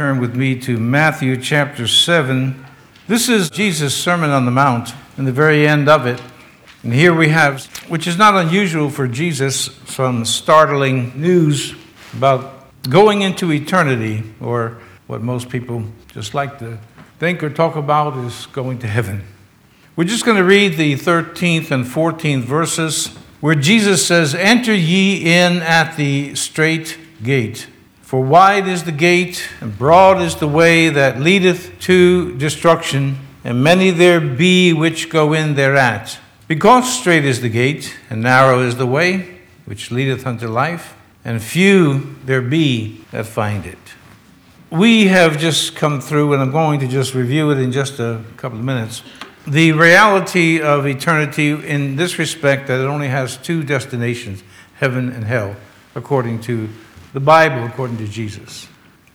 turn with me to Matthew chapter 7. This is Jesus' Sermon on the Mount, and the very end of it. And here we have, which is not unusual for Jesus, some startling news about going into eternity, or what most people just like to think or talk about is going to heaven. We're just going to read the 13th and 14th verses where Jesus says, Enter ye in at the strait gate. For wide is the gate, and broad is the way that leadeth to destruction, and many there be which go in thereat. Because strait is the gate, and narrow is the way which leadeth unto life, and few there be that find it. We have just come through, and I'm going to just review it in just a couple of minutes. The reality of eternity in this respect that it only has two destinations, heaven and hell, according to the Bible according to Jesus.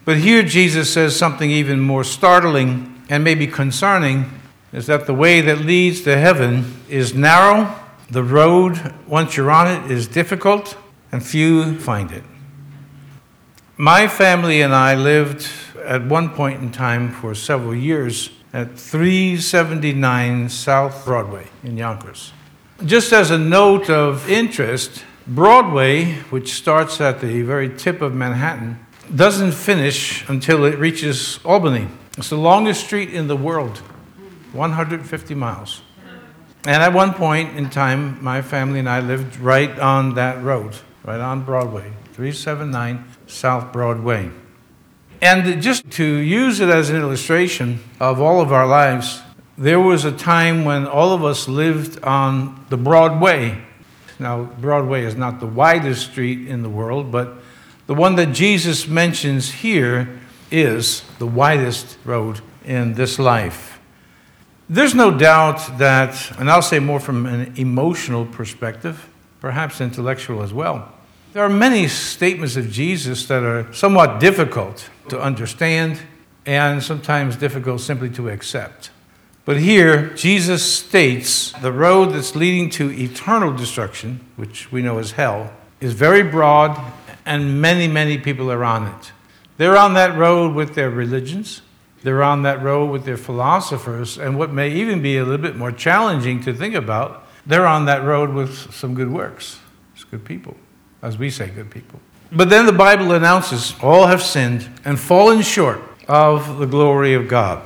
But here Jesus says something even more startling and maybe concerning is that the way that leads to heaven is narrow, the road, once you're on it, is difficult, and few find it. My family and I lived at one point in time for several years at 379 South Broadway in Yonkers. Just as a note of interest, Broadway, which starts at the very tip of Manhattan, doesn't finish until it reaches Albany. It's the longest street in the world, 150 miles. And at one point in time, my family and I lived right on that road, right on Broadway, 379 South Broadway. And just to use it as an illustration of all of our lives, there was a time when all of us lived on the Broadway now, Broadway is not the widest street in the world, but the one that Jesus mentions here is the widest road in this life. There's no doubt that, and I'll say more from an emotional perspective, perhaps intellectual as well. There are many statements of Jesus that are somewhat difficult to understand and sometimes difficult simply to accept. But here, Jesus states the road that's leading to eternal destruction, which we know as hell, is very broad, and many, many people are on it. They're on that road with their religions, they're on that road with their philosophers, and what may even be a little bit more challenging to think about, they're on that road with some good works. It's good people, as we say, good people. But then the Bible announces all have sinned and fallen short of the glory of God.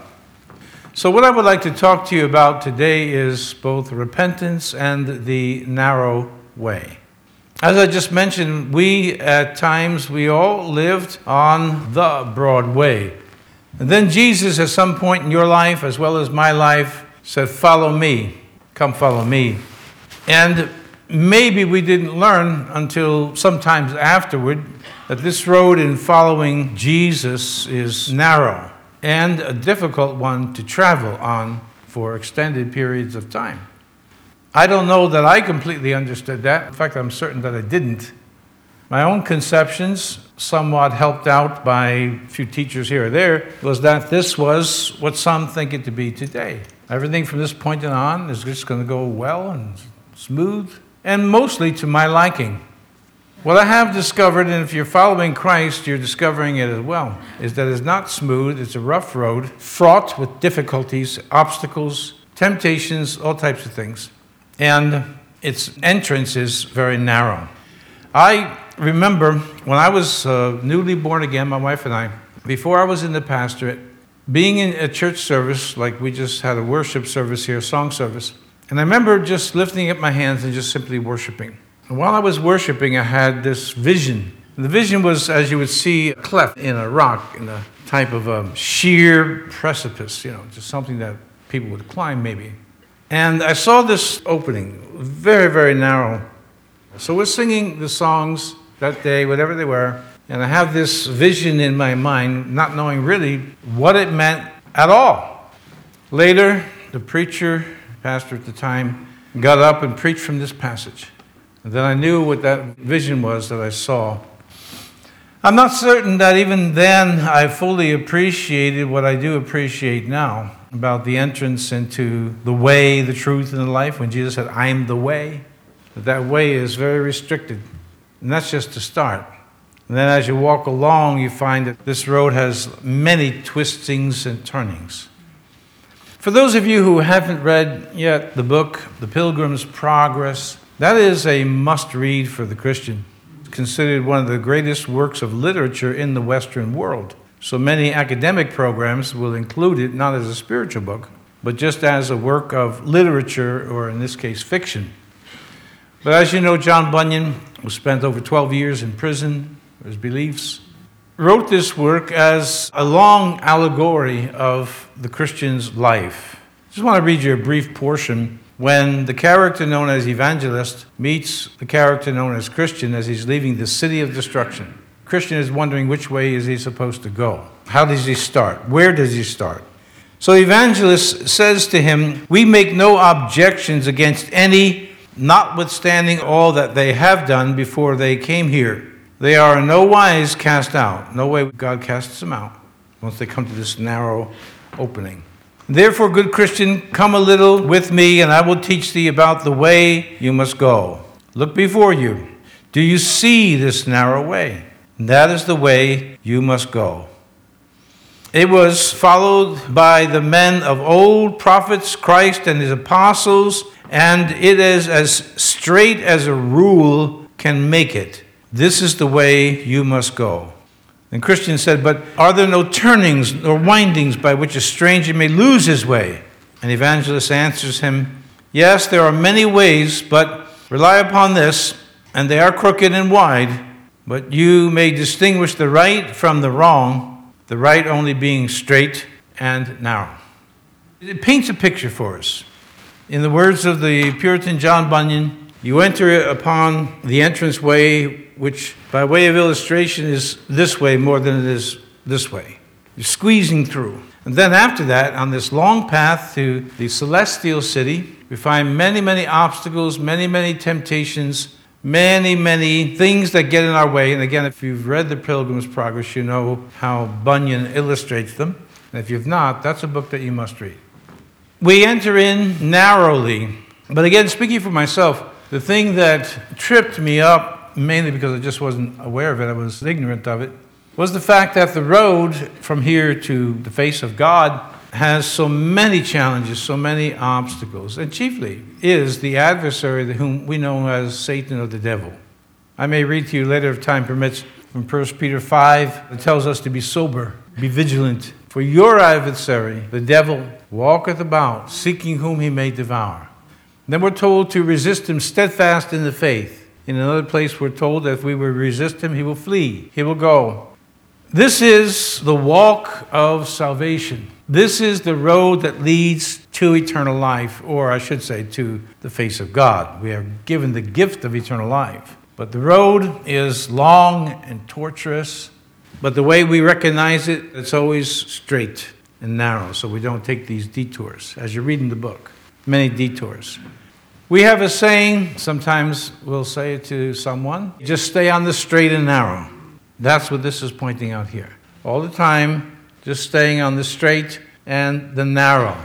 So, what I would like to talk to you about today is both repentance and the narrow way. As I just mentioned, we at times, we all lived on the broad way. And then Jesus, at some point in your life, as well as my life, said, Follow me. Come follow me. And maybe we didn't learn until sometimes afterward that this road in following Jesus is narrow and a difficult one to travel on for extended periods of time. I don't know that I completely understood that. In fact, I'm certain that I didn't. My own conceptions, somewhat helped out by a few teachers here or there, was that this was what some think it to be today. Everything from this point on is just going to go well and smooth, and mostly to my liking. What I have discovered, and if you're following Christ, you're discovering it as well, is that it's not smooth, it's a rough road, fraught with difficulties, obstacles, temptations, all types of things. And its entrance is very narrow. I remember when I was uh, newly born again, my wife and I, before I was in the pastorate, being in a church service, like we just had a worship service here, a song service, and I remember just lifting up my hands and just simply worshiping. And while I was worshiping, I had this vision. And the vision was, as you would see, a cleft in a rock, in a type of a sheer precipice, you know, just something that people would climb maybe. And I saw this opening, very, very narrow. So we're singing the songs that day, whatever they were, and I have this vision in my mind, not knowing really what it meant at all. Later, the preacher, pastor at the time, got up and preached from this passage. And then I knew what that vision was that I saw. I'm not certain that even then I fully appreciated what I do appreciate now about the entrance into the way, the truth, and the life. When Jesus said, I'm the way, that, that way is very restricted. And that's just to start. And then as you walk along, you find that this road has many twistings and turnings. For those of you who haven't read yet the book, The Pilgrim's Progress, that is a must read for the Christian. It's considered one of the greatest works of literature in the Western world. So many academic programs will include it not as a spiritual book, but just as a work of literature, or in this case, fiction. But as you know, John Bunyan, who spent over 12 years in prison for his beliefs, wrote this work as a long allegory of the Christian's life. I just want to read you a brief portion when the character known as evangelist meets the character known as Christian as he's leaving the city of destruction. Christian is wondering which way is he supposed to go? How does he start? Where does he start? So evangelist says to him, We make no objections against any, notwithstanding all that they have done before they came here. They are in no wise cast out. No way God casts them out once they come to this narrow opening. Therefore, good Christian, come a little with me, and I will teach thee about the way you must go. Look before you. Do you see this narrow way? That is the way you must go. It was followed by the men of old, prophets, Christ, and his apostles, and it is as straight as a rule can make it. This is the way you must go. And Christian said, But are there no turnings nor windings by which a stranger may lose his way? And evangelist answers him, Yes, there are many ways, but rely upon this, and they are crooked and wide but you may distinguish the right from the wrong, the right only being straight and narrow. It paints a picture for us. In the words of the Puritan John Bunyan, you enter upon the entrance way, which by way of illustration is this way more than it is this way. You're squeezing through. And then after that, on this long path to the celestial city, we find many, many obstacles, many, many temptations, many, many things that get in our way. And again, if you've read The Pilgrim's Progress, you know how Bunyan illustrates them. And if you've not, that's a book that you must read. We enter in narrowly. But again, speaking for myself, the thing that tripped me up, mainly because I just wasn't aware of it, I was ignorant of it, was the fact that the road from here to the face of God has so many challenges, so many obstacles, and chiefly is the adversary whom we know as Satan or the devil. I may read to you later if time permits from 1 Peter 5. It tells us to be sober, be vigilant, for your adversary, the devil, walketh about, seeking whom he may devour. Then we're told to resist him steadfast in the faith. In another place, we're told that if we will resist him, he will flee, he will go. This is the walk of salvation. This is the road that leads to eternal life, or I should say, to the face of God. We are given the gift of eternal life. But the road is long and tortuous, but the way we recognize it, it's always straight and narrow, so we don't take these detours. As you're reading the book, many detours. We have a saying, sometimes we'll say it to someone just stay on the straight and narrow. That's what this is pointing out here. All the time, just staying on the straight and the narrow.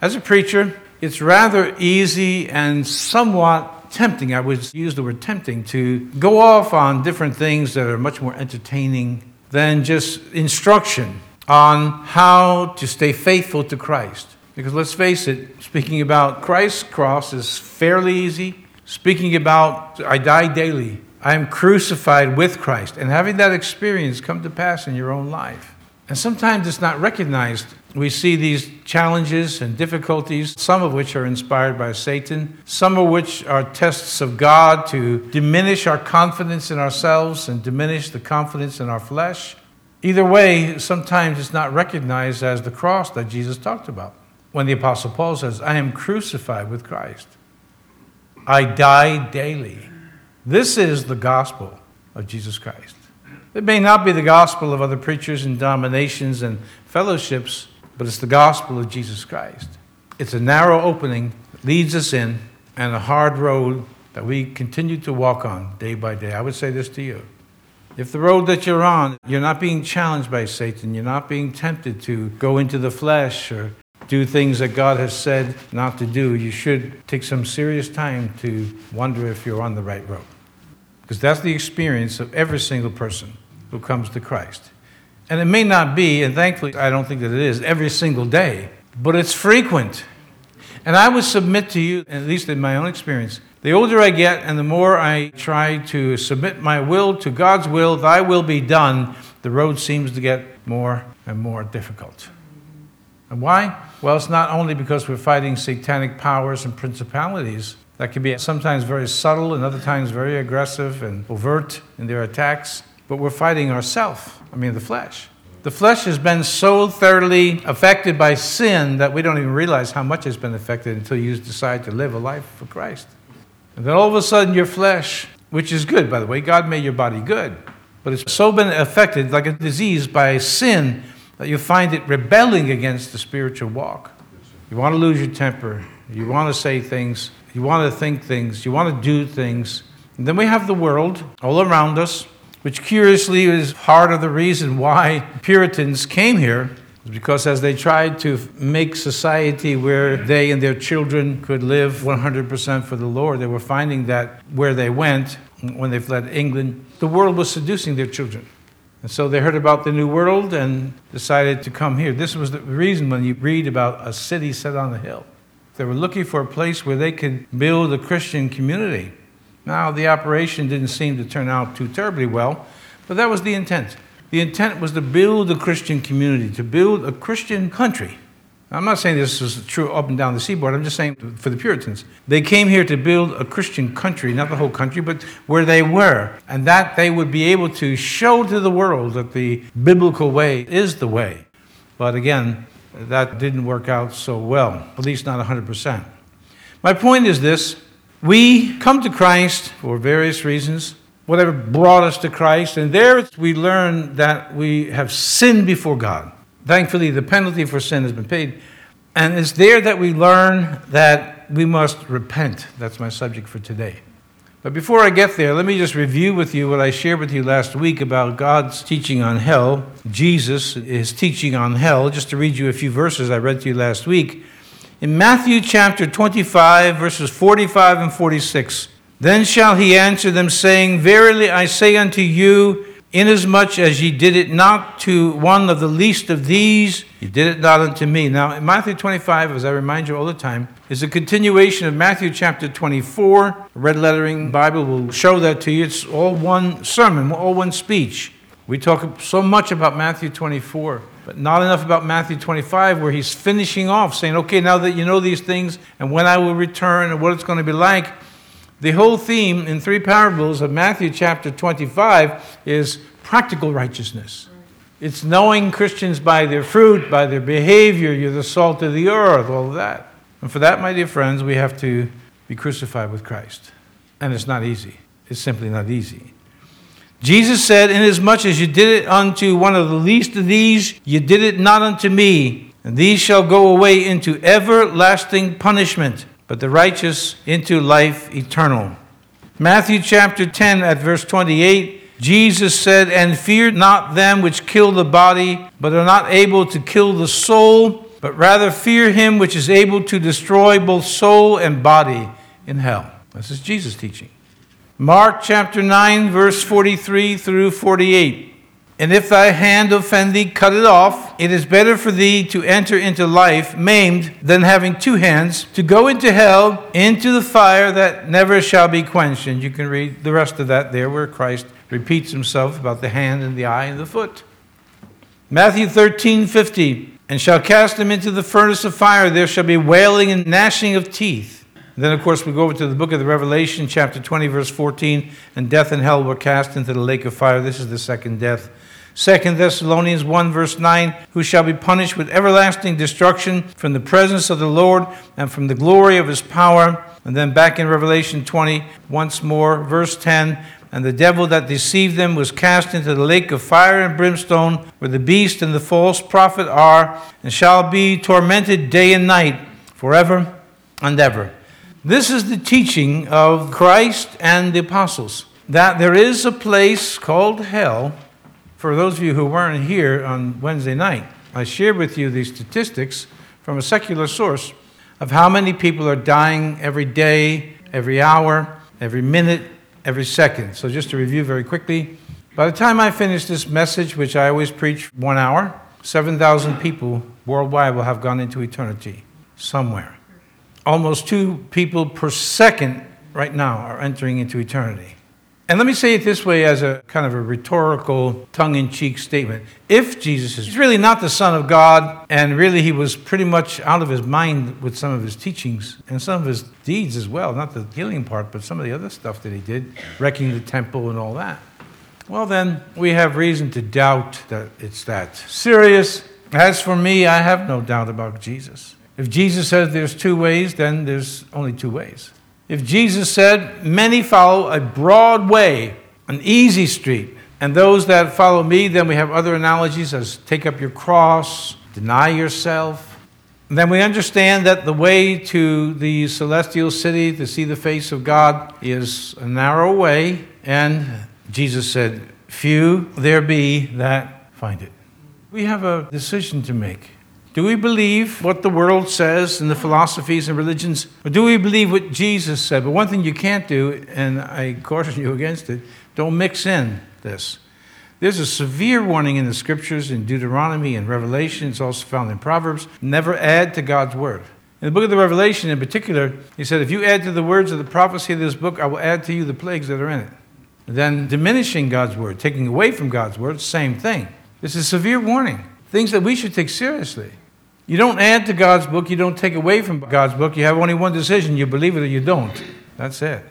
As a preacher, it's rather easy and somewhat tempting. I would use the word tempting to go off on different things that are much more entertaining than just instruction on how to stay faithful to Christ. Because let's face it, speaking about Christ's cross is fairly easy. Speaking about I die daily, I am crucified with Christ. And having that experience come to pass in your own life and sometimes it's not recognized. We see these challenges and difficulties, some of which are inspired by Satan, some of which are tests of God to diminish our confidence in ourselves and diminish the confidence in our flesh. Either way, sometimes it's not recognized as the cross that Jesus talked about. When the Apostle Paul says, I am crucified with Christ, I die daily. This is the gospel of Jesus Christ. It may not be the gospel of other preachers and denominations and fellowships, but it's the gospel of Jesus Christ. It's a narrow opening that leads us in and a hard road that we continue to walk on day by day. I would say this to you. If the road that you're on, you're not being challenged by Satan, you're not being tempted to go into the flesh or do things that God has said not to do, you should take some serious time to wonder if you're on the right road. because that's the experience of every single person who comes to Christ. And it may not be, and thankfully I don't think that it is, every single day, but it's frequent. And I would submit to you, at least in my own experience, the older I get and the more I try to submit my will to God's will, thy will be done, the road seems to get more and more difficult. And why? Well, it's not only because we're fighting satanic powers and principalities that can be sometimes very subtle and other times very aggressive and overt in their attacks, but we're fighting ourselves, I mean, the flesh. The flesh has been so thoroughly affected by sin that we don't even realize how much it's been affected until you decide to live a life for Christ. And then all of a sudden, your flesh, which is good, by the way, God made your body good, but it's so been affected like a disease by sin that you find it rebelling against the spiritual walk. You want to lose your temper. You want to say things. You want to think things. You want to do things. And then we have the world all around us, which curiously is part of the reason why Puritans came here. Because as they tried to make society where they and their children could live 100% for the Lord, they were finding that where they went, when they fled England, the world was seducing their children. And so they heard about the New World and decided to come here. This was the reason when you read about a city set on a hill. They were looking for a place where they could build a Christian community. Now, the operation didn't seem to turn out too terribly well, but that was the intent. The intent was to build a Christian community, to build a Christian country. I'm not saying this is true up and down the seaboard. I'm just saying for the Puritans. They came here to build a Christian country, not the whole country, but where they were. And that they would be able to show to the world that the biblical way is the way. But again, that didn't work out so well, at least not 100%. My point is this we come to Christ for various reasons, whatever brought us to Christ, and there we learn that we have sinned before God. Thankfully, the penalty for sin has been paid. And it's there that we learn that we must repent. That's my subject for today. But before I get there, let me just review with you what I shared with you last week about God's teaching on hell. Jesus is teaching on hell. Just to read you a few verses I read to you last week. In Matthew chapter 25, verses 45 and 46, then shall he answer them, saying, Verily I say unto you, Inasmuch as ye did it not to one of the least of these, ye did it not unto me. Now, in Matthew 25, as I remind you all the time, is a continuation of Matthew chapter 24. A red lettering Bible will show that to you. It's all one sermon, all one speech. We talk so much about Matthew 24, but not enough about Matthew 25, where he's finishing off, saying, Okay, now that you know these things, and when I will return, and what it's going to be like, the whole theme in three parables of Matthew chapter 25 is practical righteousness. It's knowing Christians by their fruit, by their behavior. You're the salt of the earth, all of that. And for that, my dear friends, we have to be crucified with Christ. And it's not easy. It's simply not easy. Jesus said, Inasmuch as you did it unto one of the least of these, you did it not unto me. And these shall go away into everlasting punishment but the righteous into life eternal. Matthew chapter 10 at verse 28, Jesus said, And fear not them which kill the body, but are not able to kill the soul, but rather fear him which is able to destroy both soul and body in hell. This is Jesus teaching. Mark chapter 9, verse 43 through 48. And if thy hand offend thee, cut it off. It is better for thee to enter into life maimed than having two hands, to go into hell, into the fire that never shall be quenched. And you can read the rest of that there, where Christ repeats himself about the hand and the eye and the foot. Matthew 13, 50. And shall cast them into the furnace of fire. There shall be wailing and gnashing of teeth. And then, of course, we go over to the book of the Revelation, chapter 20, verse 14. And death and hell were cast into the lake of fire. This is the second death. 2 Thessalonians 1, verse 9, who shall be punished with everlasting destruction from the presence of the Lord and from the glory of his power. And then back in Revelation 20, once more, verse 10, and the devil that deceived them was cast into the lake of fire and brimstone, where the beast and the false prophet are, and shall be tormented day and night forever and ever. This is the teaching of Christ and the apostles that there is a place called hell for those of you who weren't here on Wednesday night, I shared with you these statistics from a secular source of how many people are dying every day, every hour, every minute, every second. So, just to review very quickly, by the time I finish this message, which I always preach one hour, 7,000 people worldwide will have gone into eternity somewhere. Almost two people per second right now are entering into eternity. And let me say it this way as a kind of a rhetorical, tongue in cheek statement. If Jesus is really not the Son of God, and really he was pretty much out of his mind with some of his teachings and some of his deeds as well, not the healing part, but some of the other stuff that he did, wrecking the temple and all that, well, then we have reason to doubt that it's that serious. As for me, I have no doubt about Jesus. If Jesus says there's two ways, then there's only two ways. If Jesus said, Many follow a broad way, an easy street, and those that follow me, then we have other analogies as take up your cross, deny yourself. then we understand that the way to the celestial city to see the face of God is a narrow way, and Jesus said, Few there be that find it. We have a decision to make. Do we believe what the world says and the philosophies and religions, or do we believe what Jesus said? But one thing you can't do, and I caution you against it, don't mix in this. There's a severe warning in the scriptures in Deuteronomy and Revelation, it's also found in Proverbs never add to God's word. In the book of the Revelation in particular, he said, If you add to the words of the prophecy of this book, I will add to you the plagues that are in it. Then diminishing God's word, taking away from God's word, same thing. This is a severe warning. Things that we should take seriously. You don't add to God's book, you don't take away from God's book. You have only one decision you believe it or you don't. That's it.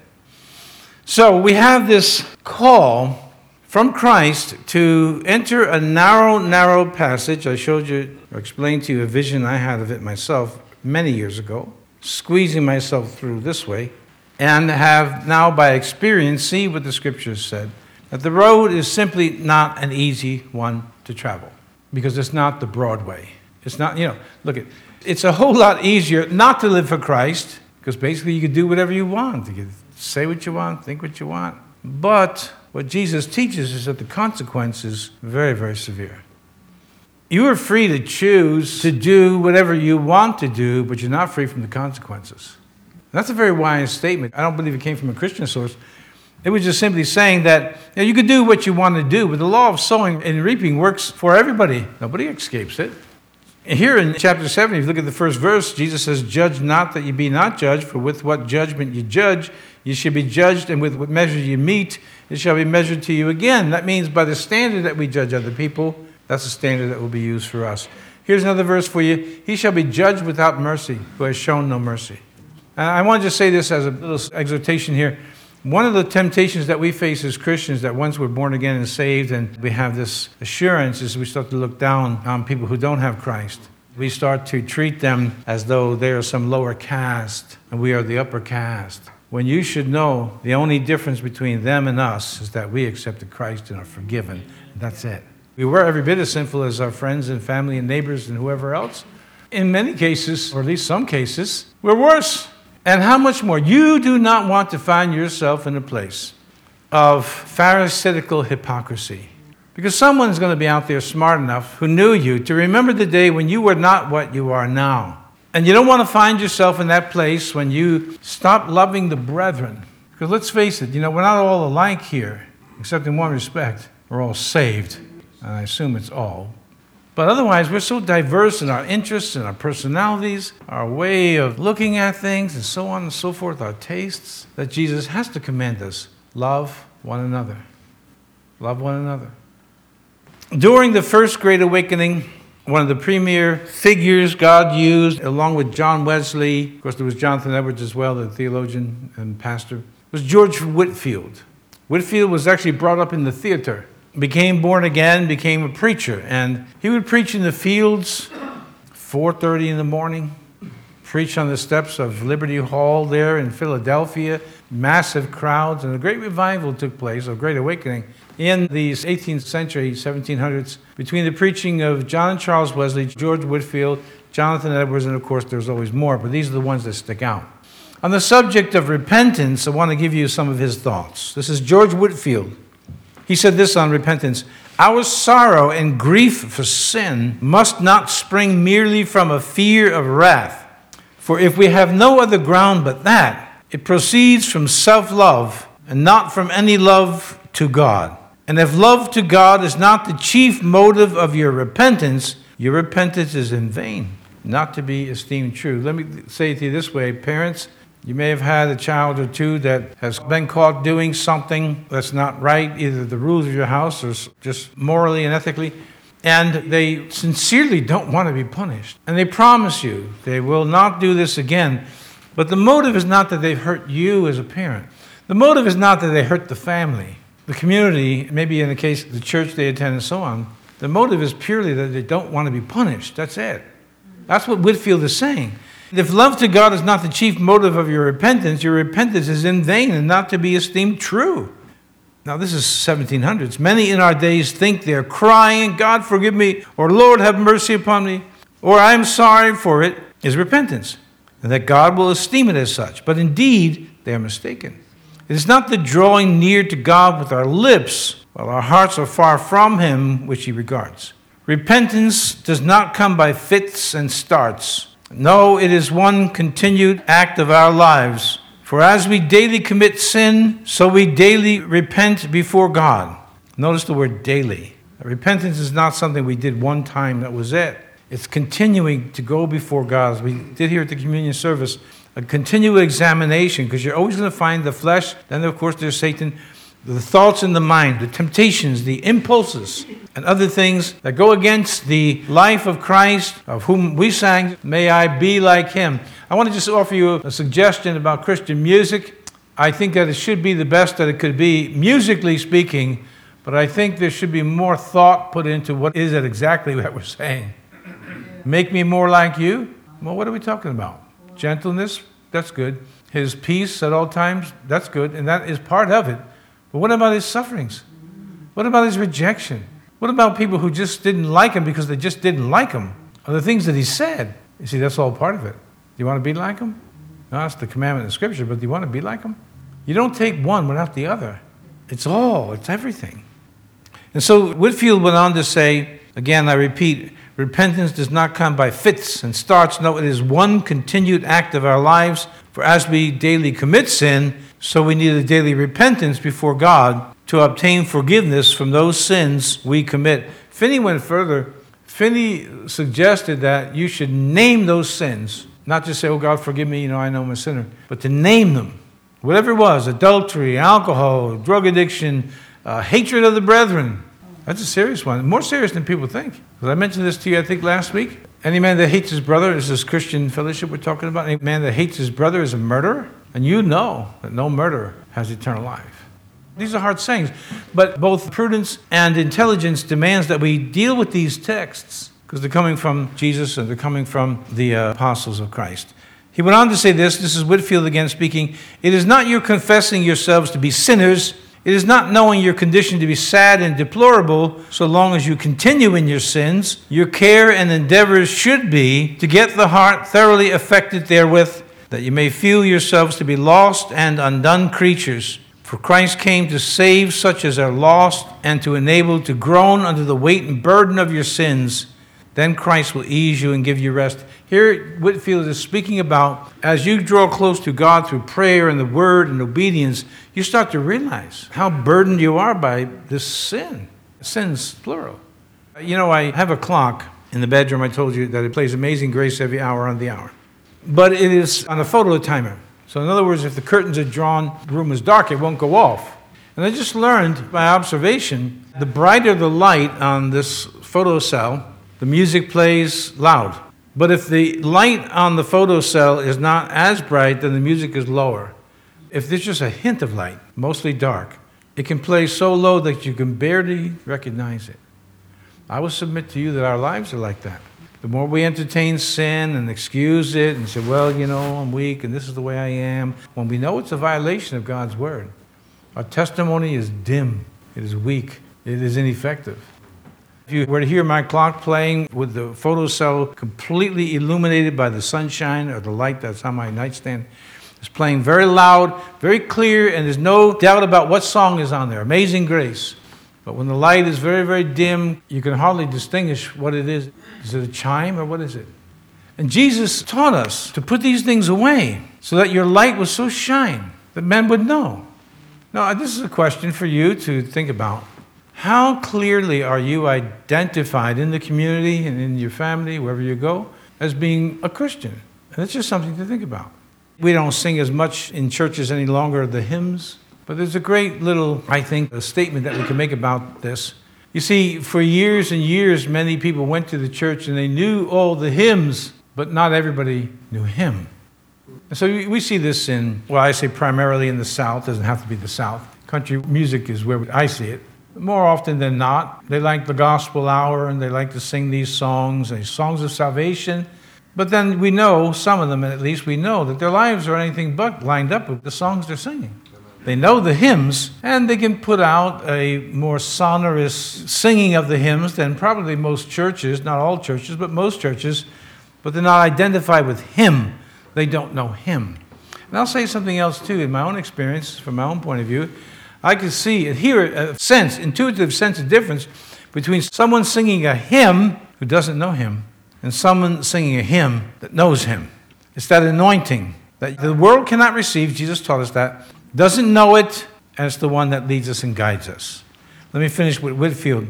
So we have this call from Christ to enter a narrow, narrow passage. I showed you, or explained to you a vision I had of it myself many years ago, squeezing myself through this way, and have now by experience seen what the scriptures said that the road is simply not an easy one to travel because it's not the broad way. It's not, you know, look at it's a whole lot easier not to live for Christ because basically you can do whatever you want. You can say what you want, think what you want. But what Jesus teaches is that the consequence is very, very severe. You are free to choose to do whatever you want to do, but you're not free from the consequences. That's a very wise statement. I don't believe it came from a Christian source. It was just simply saying that you, know, you could do what you want to do, but the law of sowing and reaping works for everybody. Nobody escapes it. Here in chapter 7, if you look at the first verse, Jesus says, Judge not that you be not judged, for with what judgment you judge, you shall be judged, and with what measure you meet, it shall be measured to you again. That means by the standard that we judge other people, that's the standard that will be used for us. Here's another verse for you He shall be judged without mercy, who has shown no mercy. And I want to just say this as a little exhortation here. One of the temptations that we face as Christians, that once we're born again and saved and we have this assurance, is we start to look down on people who don't have Christ. We start to treat them as though they are some lower caste and we are the upper caste. When you should know the only difference between them and us is that we accepted Christ and are forgiven. That's it. We were every bit as sinful as our friends and family and neighbors and whoever else. In many cases, or at least some cases, we're worse. And how much more? You do not want to find yourself in a place of pharisaical hypocrisy. Because someone's going to be out there smart enough who knew you to remember the day when you were not what you are now. And you don't want to find yourself in that place when you stop loving the brethren. Because let's face it, you know, we're not all alike here, except in one respect. We're all saved. And I assume it's all. But otherwise, we're so diverse in our interests and our personalities, our way of looking at things, and so on and so forth, our tastes, that Jesus has to command us love one another. Love one another. During the first Great Awakening, one of the premier figures God used, along with John Wesley, of course, there was Jonathan Edwards as well, the theologian and pastor, was George Whitefield. Whitefield was actually brought up in the theater became born again, became a preacher, and he would preach in the fields, 4:30 in the morning, preach on the steps of Liberty Hall there in Philadelphia, massive crowds, and a great revival took place, a great awakening in the 18th century, 1700s, between the preaching of John Charles Wesley, George Whitefield, Jonathan Edwards, and of course there's always more, but these are the ones that stick out. On the subject of repentance, I want to give you some of his thoughts. This is George Whitefield. He said this on repentance Our sorrow and grief for sin must not spring merely from a fear of wrath. For if we have no other ground but that, it proceeds from self love and not from any love to God. And if love to God is not the chief motive of your repentance, your repentance is in vain, not to be esteemed true. Let me say it to you this way parents, you may have had a child or two that has been caught doing something that's not right, either the rules of your house or just morally and ethically, and they sincerely don't want to be punished. And they promise you they will not do this again. But the motive is not that they've hurt you as a parent. The motive is not that they hurt the family, the community, maybe in the case of the church they attend and so on. The motive is purely that they don't want to be punished. That's it. That's what Whitefield is saying. If love to God is not the chief motive of your repentance, your repentance is in vain and not to be esteemed true. Now, this is 1700s. Many in our days think they're crying, God forgive me, or Lord have mercy upon me, or I'm sorry for it, is repentance, and that God will esteem it as such. But indeed, they are mistaken. It is not the drawing near to God with our lips while our hearts are far from Him which He regards. Repentance does not come by fits and starts. No, it is one continued act of our lives for as we daily commit sin, so we daily repent before God. Notice the word daily. Repentance is not something we did one time, that was it. It's continuing to go before God. As we did here at the communion service, a continual examination, because you're always going to find the flesh. Then, of course, there's Satan the thoughts in the mind, the temptations, the impulses, and other things that go against the life of Christ, of whom we sang, May I be like him. I want to just offer you a suggestion about Christian music. I think that it should be the best that it could be, musically speaking, but I think there should be more thought put into what is it exactly that we're saying. Make me more like you? Well, what are we talking about? Gentleness? That's good. His peace at all times? That's good. And that is part of it. But what about his sufferings? What about his rejection? What about people who just didn't like him because they just didn't like him? Or the things that he said? You see, that's all part of it. Do you want to be like him? No, that's the commandment in Scripture, but do you want to be like him? You don't take one without the other. It's all, it's everything. And so Whitefield went on to say, again, I repeat, repentance does not come by fits and starts. No, it is one continued act of our lives. For as we daily commit sin, so we need a daily repentance before God to obtain forgiveness from those sins we commit. Finney went further. Finney suggested that you should name those sins, not just say, Oh God, forgive me, you know, I know I'm a sinner, but to name them. Whatever it was adultery, alcohol, drug addiction, uh, hatred of the brethren. That's a serious one, more serious than people think. Because I mentioned this to you, I think, last week. Any man that hates his brother is this Christian fellowship we're talking about. Any man that hates his brother is a murderer. And you know that no murderer has eternal life. These are hard sayings, but both prudence and intelligence demands that we deal with these texts because they're coming from Jesus and they're coming from the uh, apostles of Christ. He went on to say this this is Whitefield again speaking. It is not your confessing yourselves to be sinners, it is not knowing your condition to be sad and deplorable so long as you continue in your sins. Your care and endeavors should be to get the heart thoroughly affected therewith that you may feel yourselves to be lost and undone creatures. For Christ came to save such as are lost and to enable to groan under the weight and burden of your sins. Then Christ will ease you and give you rest. Here, Whitefield is speaking about as you draw close to God through prayer and the word and obedience, you start to realize how burdened you are by this sin. Sins, plural. You know, I have a clock in the bedroom. I told you that it plays Amazing Grace every hour on the hour but it is on a photo timer. So, in other words, if the curtains are drawn, the room is dark, it won't go off. And I just learned by observation the brighter the light on this photo cell, the music plays loud. But if the light on the photo cell is not as bright, then the music is lower. If there's just a hint of light, mostly dark, it can play so low that you can barely recognize it. I will submit to you that our lives are like that. The more we entertain sin and excuse it and say, well, you know, I'm weak and this is the way I am, when we know it's a violation of God's word, our testimony is dim, it is weak, it is ineffective. If you were to hear my clock playing with the photocell completely illuminated by the sunshine or the light that's on my nightstand, it's playing very loud, very clear, and there's no doubt about what song is on there. Amazing Grace. But when the light is very, very dim, you can hardly distinguish what it is. Is it a chime or what is it? And Jesus taught us to put these things away so that your light would so shine that men would know. Now, this is a question for you to think about. How clearly are you identified in the community and in your family, wherever you go, as being a Christian? And it's just something to think about. We don't sing as much in churches any longer, the hymns, but there's a great little, I think, a statement that we can make about this. You see, for years and years, many people went to the church and they knew all the hymns, but not everybody knew him. And so we see this in, well, I say primarily in the South, doesn't have to be the South. Country music is where I see it. More often than not, they like the gospel hour and they like to sing these songs, these songs of salvation. But then we know, some of them at least, we know that their lives are anything but lined up with the songs they're singing. They know the hymns, and they can put out a more sonorous singing of the hymns than probably most churches, not all churches, but most churches, but they're not identified with Him. They don't know Him. And I'll say something else too, in my own experience, from my own point of view. I can see and hear a sense, intuitive sense of difference between someone singing a hymn who doesn't know Him and someone singing a hymn that knows Him. It's that anointing that the world cannot receive. Jesus taught us that doesn't know it, as the one that leads us and guides us. Let me finish with Whitefield.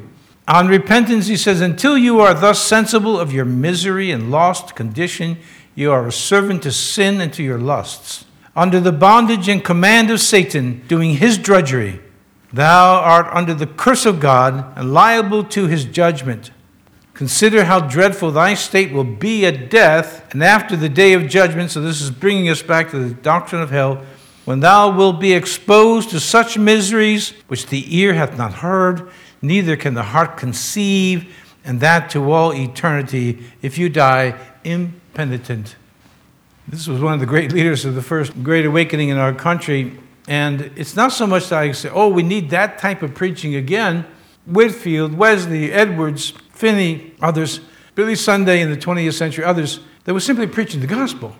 On repentance, he says, Until you are thus sensible of your misery and lost condition, you are a servant to sin and to your lusts. Under the bondage and command of Satan, doing his drudgery, thou art under the curse of God and liable to his judgment. Consider how dreadful thy state will be at death and after the day of judgment. So, this is bringing us back to the doctrine of hell when thou wilt be exposed to such miseries which the ear hath not heard, neither can the heart conceive, and that to all eternity, if you die impenitent. This was one of the great leaders of the first great awakening in our country. And it's not so much that I say, oh, we need that type of preaching again. Whitefield, Wesley, Edwards, Finney, others, Billy Sunday in the 20th century, others, they were simply preaching the gospel.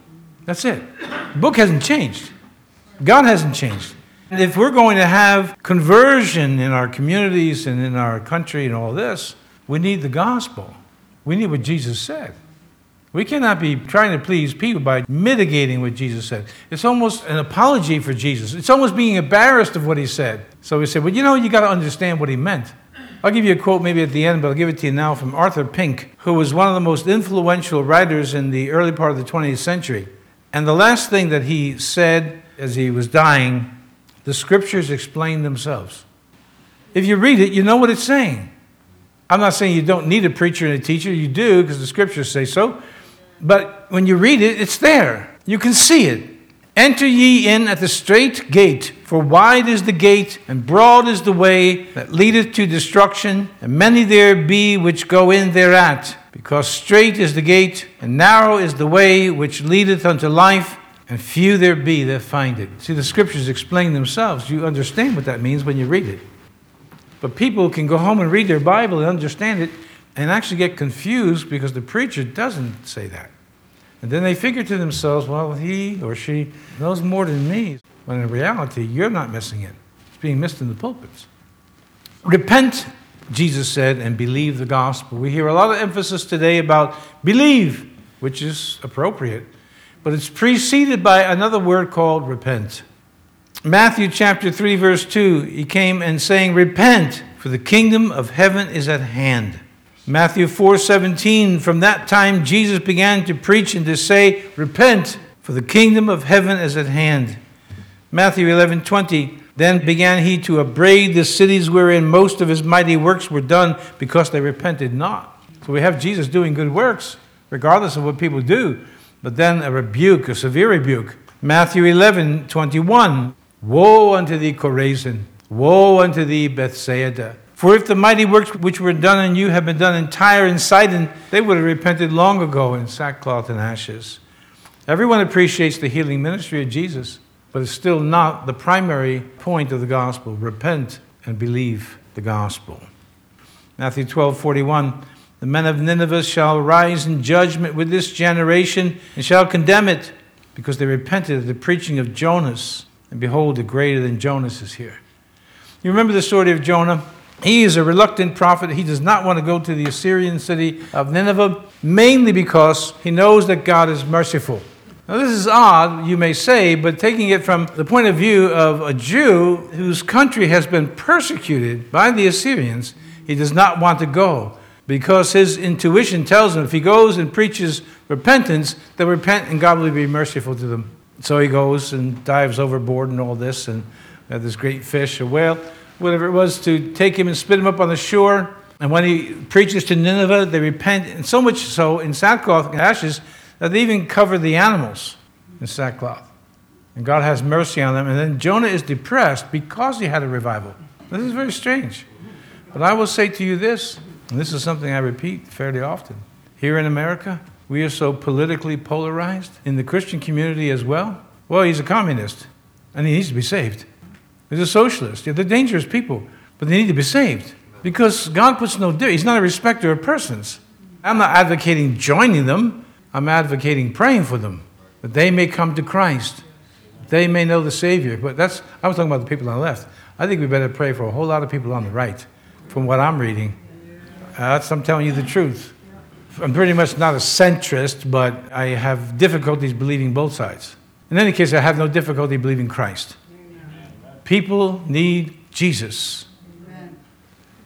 That's it. The book hasn't changed. God hasn't changed. And if we're going to have conversion in our communities and in our country and all this, we need the gospel. We need what Jesus said. We cannot be trying to please people by mitigating what Jesus said. It's almost an apology for Jesus. It's almost being embarrassed of what he said. So we say, well, you know, you got to understand what he meant. I'll give you a quote maybe at the end, but I'll give it to you now from Arthur Pink, who was one of the most influential writers in the early part of the 20th century. And the last thing that he said as he was dying, the scriptures explain themselves. If you read it, you know what it's saying. I'm not saying you don't need a preacher and a teacher, you do because the scriptures say so. But when you read it, it's there. You can see it. Enter ye in at the strait gate, for wide is the gate, and broad is the way that leadeth to destruction, and many there be which go in thereat. Because strait is the gate, and narrow is the way which leadeth unto life, and few there be that find it. See, the scriptures explain themselves. You understand what that means when you read it. But people can go home and read their Bible and understand it and actually get confused because the preacher doesn't say that. And then they figure to themselves, well, he or she knows more than me. When in reality, you're not missing it, it's being missed in the pulpits. Repent, Jesus said, and believe the gospel. We hear a lot of emphasis today about believe, which is appropriate but it's preceded by another word called repent. Matthew chapter 3, verse 2, he came and saying, Repent, for the kingdom of heaven is at hand. Matthew 4 17, from that time Jesus began to preach and to say, Repent, for the kingdom of heaven is at hand. Matthew 11 20, then began he to upbraid the cities wherein most of his mighty works were done because they repented not. So we have Jesus doing good works, regardless of what people do but then a rebuke, a severe rebuke. Matthew 11, 21. Woe unto thee, Chorazin! Woe unto thee, Bethsaida! For if the mighty works which were done in you had been done in Tyre and Sidon, they would have repented long ago in sackcloth and ashes. Everyone appreciates the healing ministry of Jesus, but it's still not the primary point of the gospel. Repent and believe the gospel. Matthew 12, 41. The men of Nineveh shall rise in judgment with this generation and shall condemn it, because they repented of the preaching of Jonas. And behold, the greater than Jonas is here. You remember the story of Jonah? He is a reluctant prophet. He does not want to go to the Assyrian city of Nineveh, mainly because he knows that God is merciful. Now, this is odd, you may say, but taking it from the point of view of a Jew whose country has been persecuted by the Assyrians, he does not want to go because his intuition tells him if he goes and preaches repentance, they'll repent and God will be merciful to them. So he goes and dives overboard and all this, and had this great fish, a whale, whatever it was, to take him and spit him up on the shore. And when he preaches to Nineveh, they repent, and so much so in sackcloth and ashes that they even cover the animals in sackcloth. And God has mercy on them. And then Jonah is depressed because he had a revival. This is very strange. But I will say to you this, and this is something I repeat fairly often. Here in America, we are so politically polarized in the Christian community as well. Well, he's a communist, and he needs to be saved. He's a socialist. Yeah, they're dangerous people, but they need to be saved because God puts no difference. He's not a respecter of persons. I'm not advocating joining them. I'm advocating praying for them that they may come to Christ. They may know the Savior. But that's, I was talking about the people on the left. I think we better pray for a whole lot of people on the right, from what I'm reading. Uh, I'm telling you the truth. I'm pretty much not a centrist, but I have difficulties believing both sides. In any case, I have no difficulty believing Christ. People need Jesus.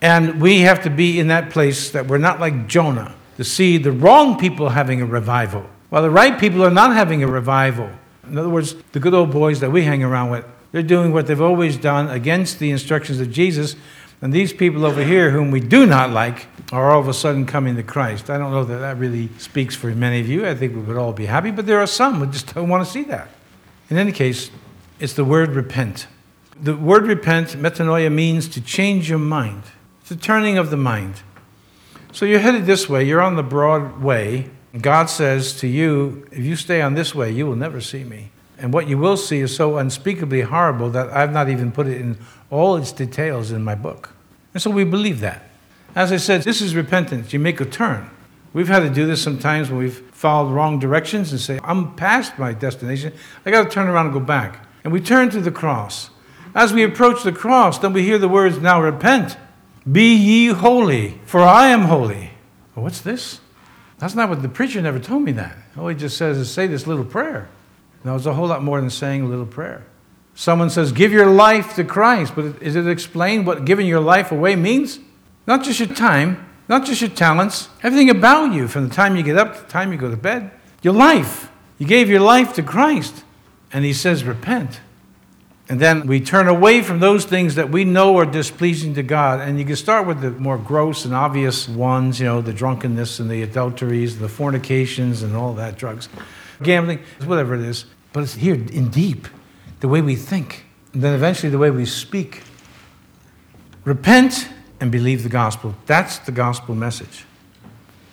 And we have to be in that place that we're not like Jonah to see the wrong people having a revival, while the right people are not having a revival. In other words, the good old boys that we hang around with, they're doing what they've always done against the instructions of Jesus. And these people over here, whom we do not like, are all of a sudden coming to Christ. I don't know that that really speaks for many of you. I think we would all be happy, but there are some who just don't want to see that. In any case, it's the word repent. The word repent, metanoia, means to change your mind. It's a turning of the mind. So you're headed this way, you're on the broad way. God says to you, if you stay on this way, you will never see me. And what you will see is so unspeakably horrible that I've not even put it in all its details in my book. And so we believe that. As I said, this is repentance. You make a turn. We've had to do this sometimes when we've followed wrong directions and say, I'm past my destination. I got to turn around and go back. And we turn to the cross. As we approach the cross, then we hear the words, Now repent. Be ye holy, for I am holy. Well, what's this? That's not what the preacher never told me that. All he just says is say this little prayer. Now, it's a whole lot more than saying a little prayer. Someone says, give your life to Christ, but is it explained what giving your life away means? Not just your time, not just your talents, everything about you from the time you get up to the time you go to bed. Your life. You gave your life to Christ. And he says, repent. And then we turn away from those things that we know are displeasing to God. And you can start with the more gross and obvious ones, you know, the drunkenness and the adulteries, the fornications and all that, drugs, gambling, whatever it is. But it's here in deep, the way we think. And then eventually the way we speak. Repent and believe the gospel. That's the gospel message.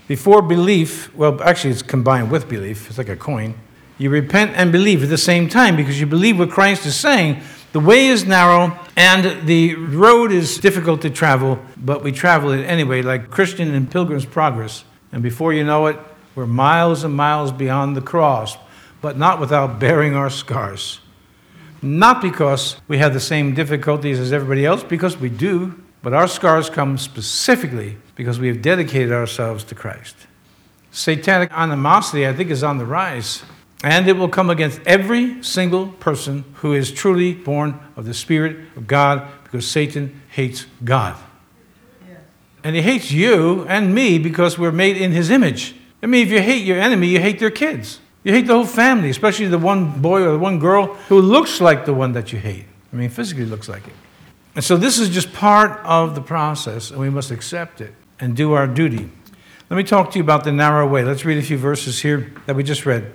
Before belief, well, actually, it's combined with belief, it's like a coin. You repent and believe at the same time because you believe what Christ is saying. The way is narrow and the road is difficult to travel, but we travel it anyway, like Christian and Pilgrim's Progress. And before you know it, we're miles and miles beyond the cross, but not without bearing our scars. Not because we have the same difficulties as everybody else, because we do, but our scars come specifically because we have dedicated ourselves to Christ. Satanic animosity, I think, is on the rise. And it will come against every single person who is truly born of the Spirit of God because Satan hates God. And he hates you and me because we're made in his image. I mean, if you hate your enemy, you hate their kids. You hate the whole family, especially the one boy or the one girl who looks like the one that you hate. I mean, physically looks like it. And so this is just part of the process, and we must accept it and do our duty. Let me talk to you about the narrow way. Let's read a few verses here that we just read.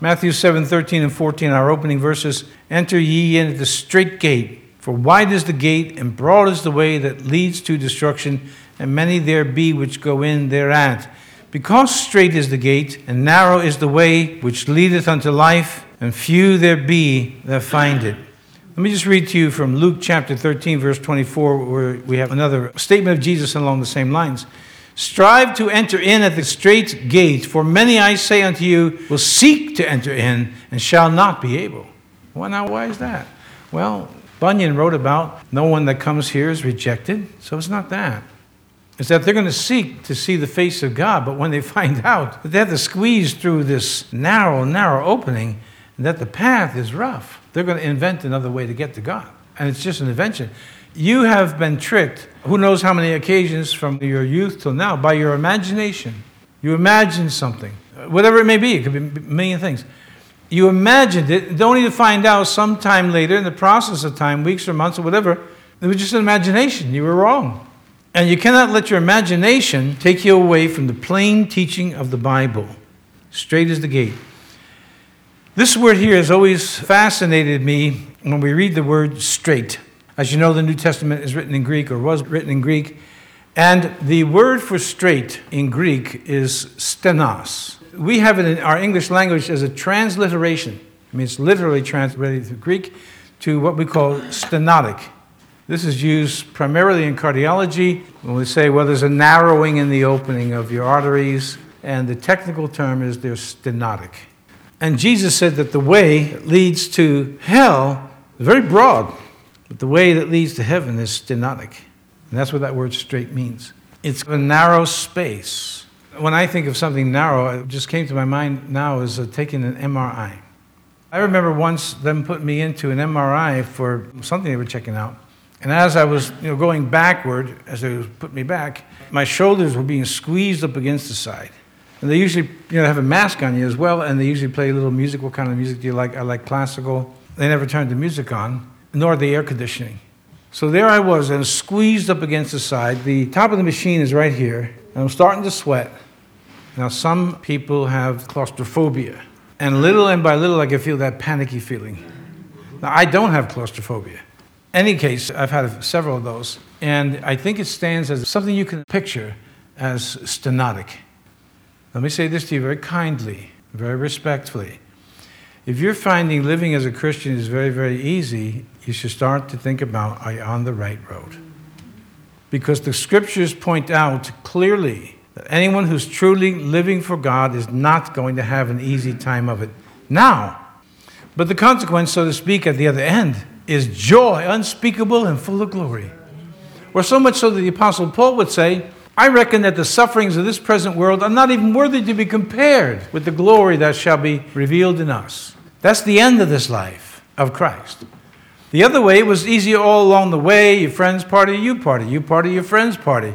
Matthew 7 13 and 14, our opening verses. Enter ye in at the strait gate, for wide is the gate, and broad is the way that leads to destruction, and many there be which go in thereat. Because strait is the gate, and narrow is the way which leadeth unto life, and few there be that find it. Let me just read to you from Luke chapter 13, verse 24, where we have another statement of Jesus along the same lines. Strive to enter in at the strait gate, for many, I say unto you, will seek to enter in and shall not be able. Well, now, why is that? Well, Bunyan wrote about no one that comes here is rejected, so it's not that. Is that they're going to seek to see the face of God, but when they find out that they have to squeeze through this narrow, narrow opening, and that the path is rough, they're going to invent another way to get to God. And it's just an invention. You have been tricked, who knows how many occasions from your youth till now, by your imagination. You imagine something, whatever it may be, it could be a million things. You imagined it, only to find out sometime later in the process of time, weeks or months or whatever, it was just an imagination. You were wrong. And you cannot let your imagination take you away from the plain teaching of the Bible. Strait as the gate. This word here has always fascinated me when we read the word strait. As you know, the New Testament is written in Greek or was written in Greek. And the word for strait in Greek is stenos. We have it in our English language as a transliteration. I mean, it's literally translated from Greek to what we call stenotic. This is used primarily in cardiology when we say, well, there's a narrowing in the opening of your arteries, and the technical term is they're stenotic. And Jesus said that the way that leads to hell is very broad, but the way that leads to heaven is stenotic. And that's what that word strait means. It's a narrow space. When I think of something narrow, it just came to my mind now is uh, taking an MRI. I remember once them putting me into an MRI for something they were checking out. And as I was you know, going backward, as they put me back, my shoulders were being squeezed up against the side. And they usually you know, have a mask on you as well, and they usually play a little music. What kind of music do you like? I like classical. They never turned the music on, nor the air conditioning. So there I was, and squeezed up against the side. The top of the machine is right here, and I'm starting to sweat. Now, some people have claustrophobia, and little and by little, I can feel that panicky feeling. Now, I don't have claustrophobia any case, I've had several of those, and I think it stands as something you can picture as stenotic. Let me say this to you very kindly, very respectfully. If you're finding living as a Christian is very, very easy, you should start to think about are you on the right road? Because the scriptures point out clearly that anyone who's truly living for God is not going to have an easy time of it now. But the consequence, so to speak, at the other end is joy unspeakable and full of glory. Or so much so that the Apostle Paul would say, I reckon that the sufferings of this present world are not even worthy to be compared with the glory that shall be revealed in us. That's the end of this life of Christ. The other way was easier all along the way. Your friends party, you party. You party, your friends party.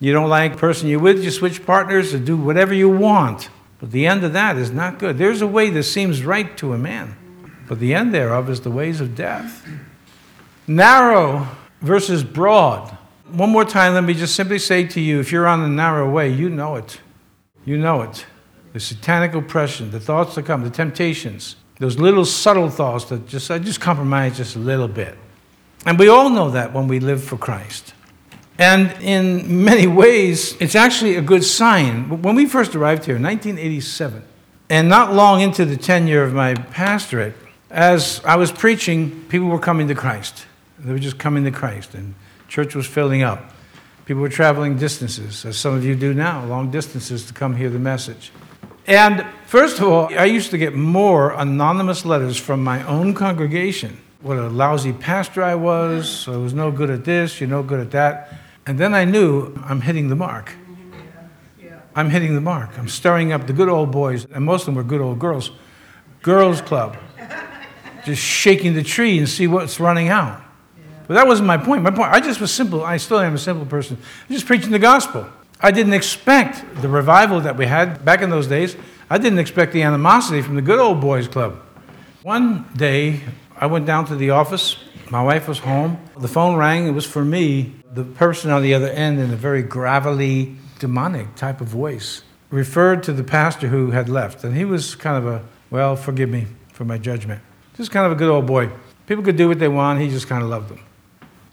You don't like the person you're with, you switch partners to do whatever you want. But the end of that is not good. There's a way that seems right to a man but the end thereof is the ways of death. Narrow versus broad. One more time, let me just simply say to you if you're on the narrow way, you know it. You know it. The satanic oppression, the thoughts that come, the temptations, those little subtle thoughts that just, I just compromise just a little bit. And we all know that when we live for Christ. And in many ways, it's actually a good sign. When we first arrived here in 1987, and not long into the tenure of my pastorate, as I was preaching, people were coming to Christ. They were just coming to Christ, and church was filling up. People were traveling distances, as some of you do now, long distances to come hear the message. And first of all, I used to get more anonymous letters from my own congregation. What a lousy pastor I was, I was no good at this, you're no good at that. And then I knew I'm hitting the mark. I'm hitting the mark. I'm stirring up the good old boys, and most of them were good old girls. Girls' club just shaking the tree and see what's running out. But that wasn't my point. My point, I just was simple. I still am a simple person. I'm just preaching the gospel. I didn't expect the revival that we had back in those days. I didn't expect the animosity from the good old boys club. One day, I went down to the office. My wife was home. The phone rang. It was for me. The person on the other end, in a very gravelly, demonic type of voice, referred to the pastor who had left. And he was kind of a, well, forgive me for my judgment. Just kind of a good old boy. People could do what they want. He just kind of loved them.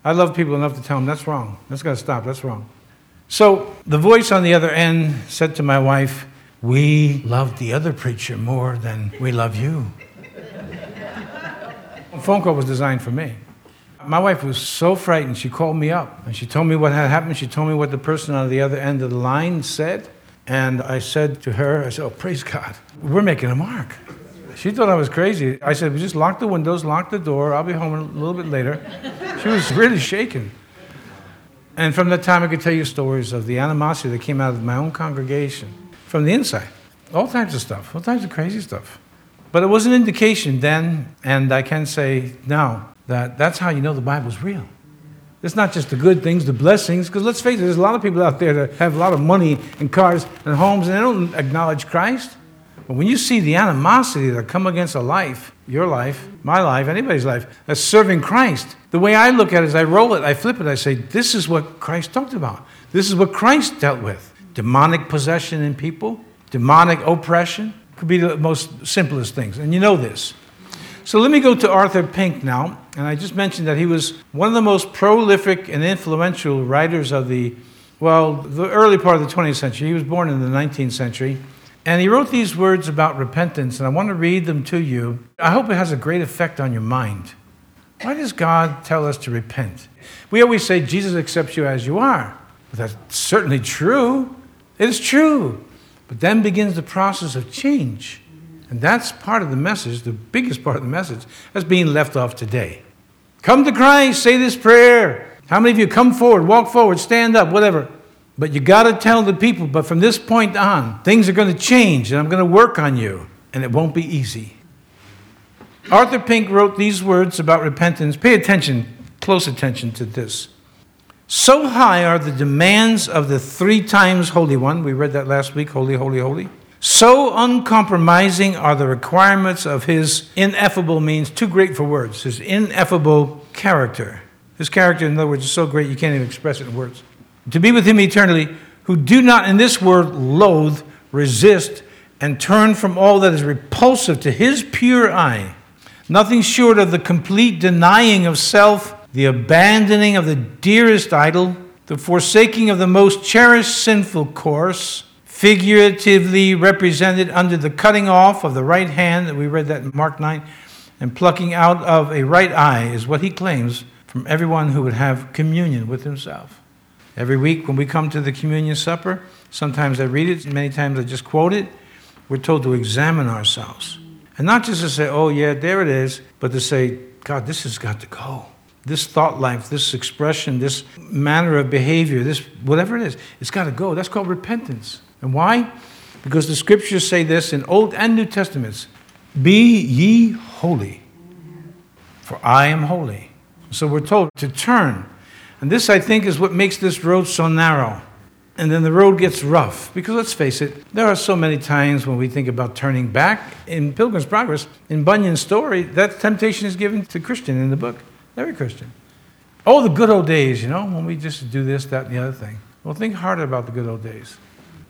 I love people enough to tell them that's wrong. That's got to stop. That's wrong. So the voice on the other end said to my wife, We love the other preacher more than we love you. the phone call was designed for me. My wife was so frightened, she called me up and she told me what had happened. She told me what the person on the other end of the line said. And I said to her, I said, Oh, praise God, we're making a mark. She thought I was crazy. I said, we just lock the windows, lock the door. I'll be home a little bit later. She was really shaken. And from that time, I could tell you stories of the animosity that came out of my own congregation from the inside. All types of stuff, all types of crazy stuff. But it was an indication then, and I can say now, that that's how you know the Bible's real. It's not just the good things, the blessings, because let's face it, there's a lot of people out there that have a lot of money and cars and homes and they don't acknowledge Christ. But when you see the animosity that come against a life, your life, my life, anybody's life, that's serving Christ, the way I look at it is I roll it, I flip it, I say, this is what Christ talked about. This is what Christ dealt with. Demonic possession in people, demonic oppression, could be the most simplest things. And you know this. So let me go to Arthur Pink now. And I just mentioned that he was one of the most prolific and influential writers of the, well, the early part of the 20th century. He was born in the 19th century. And he wrote these words about repentance, and I want to read them to you. I hope it has a great effect on your mind. Why does God tell us to repent? We always say Jesus accepts you as you are. But that's certainly true. It is true. But then begins the process of change. And that's part of the message, the biggest part of the message, that's being left off today. Come to Christ, say this prayer. How many of you come forward, walk forward, stand up, whatever? But you got to tell the people, but from this point on, things are going to change and I'm going to work on you, and it won't be easy. Arthur Pink wrote these words about repentance. Pay attention, close attention to this. So high are the demands of the three times Holy One. We read that last week Holy, Holy, Holy so uncompromising are the requirements of his ineffable means, too great for words, his ineffable character. His character, in other words, is so great you can't even express it in words. To be with him eternally, who do not in this world loathe, resist, and turn from all that is repulsive to his pure eye. Nothing short of the complete denying of self, the abandoning of the dearest idol, the forsaking of the most cherished sinful course, figuratively represented under the cutting off of the right hand, that we read that in Mark 9, and plucking out of a right eye is what he claims from everyone who would have communion with himself. Every week when we come to the communion supper, sometimes I read it, many times I just quote it, we're told to examine ourselves. And not just to say, oh, yeah, there it is, but to say, God, this has got to go. This thought life, this expression, this manner of behavior, this whatever it is, it's got to go. That's called repentance. And why? Because the scriptures say this in Old and New Testaments Be ye holy, for I am holy. So we're told to turn. And this, I think, is what makes this road so narrow. And then the road gets rough. Because let's face it, there are so many times when we think about turning back. In Pilgrim's Progress, in Bunyan's story, that temptation is given to Christian in the book. Every Christian. Oh, the good old days, you know, when we just do this, that, and the other thing. Well, think harder about the good old days.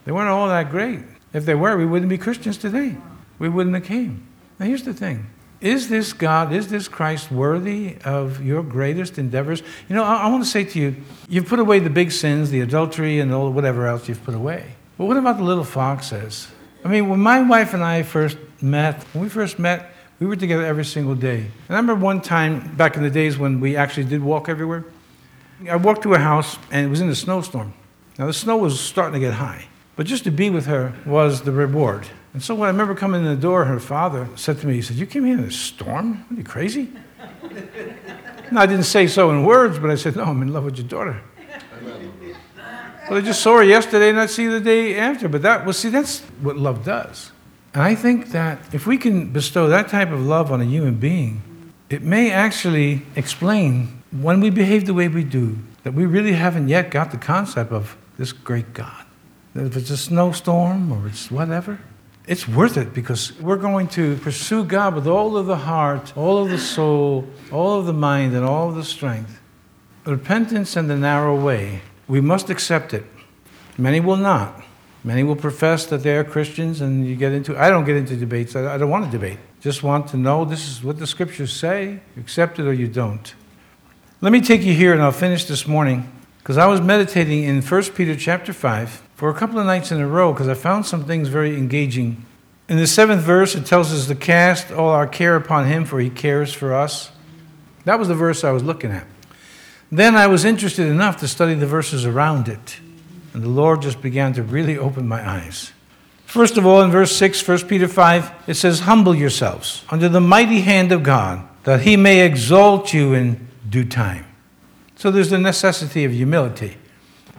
They weren't all that great. If they were, we wouldn't be Christians today. We wouldn't have came. Now here's the thing. Is this God, is this Christ worthy of your greatest endeavors? You know, I, I want to say to you, you've put away the big sins, the adultery, and all whatever else you've put away. But what about the little foxes? I mean, when my wife and I first met, when we first met, we were together every single day. And I remember one time back in the days when we actually did walk everywhere. I walked to a house and it was in a snowstorm. Now the snow was starting to get high. But just to be with her was the reward. And so when I remember coming in the door, her father said to me, he said, You came here in a storm? Are you crazy? no, I didn't say so in words, but I said, No, I'm in love with your daughter. But I just saw her yesterday and I'd see her the day after. But that, well, see, that's what love does. And I think that if we can bestow that type of love on a human being, it may actually explain when we behave the way we do, that we really haven't yet got the concept of this great God if it's a snowstorm or it's whatever, it's worth it because we're going to pursue God with all of the heart, all of the soul, all of the mind, and all of the strength. Repentance and the narrow way, we must accept it. Many will not. Many will profess that they are Christians, and you get into. I don't get into debates. I don't want to debate. Just want to know this is what the scriptures say. You accept it or you don't. Let me take you here, and I'll finish this morning because I was meditating in 1 Peter chapter 5 for a couple of nights in a row because I found some things very engaging. In the seventh verse, it tells us to cast all our care upon Him, for He cares for us. That was the verse I was looking at. Then I was interested enough to study the verses around it, and the Lord just began to really open my eyes. First of all, in verse 6, 1 Peter 5, it says, Humble yourselves under the mighty hand of God, that He may exalt you in due time. So there's the necessity of humility.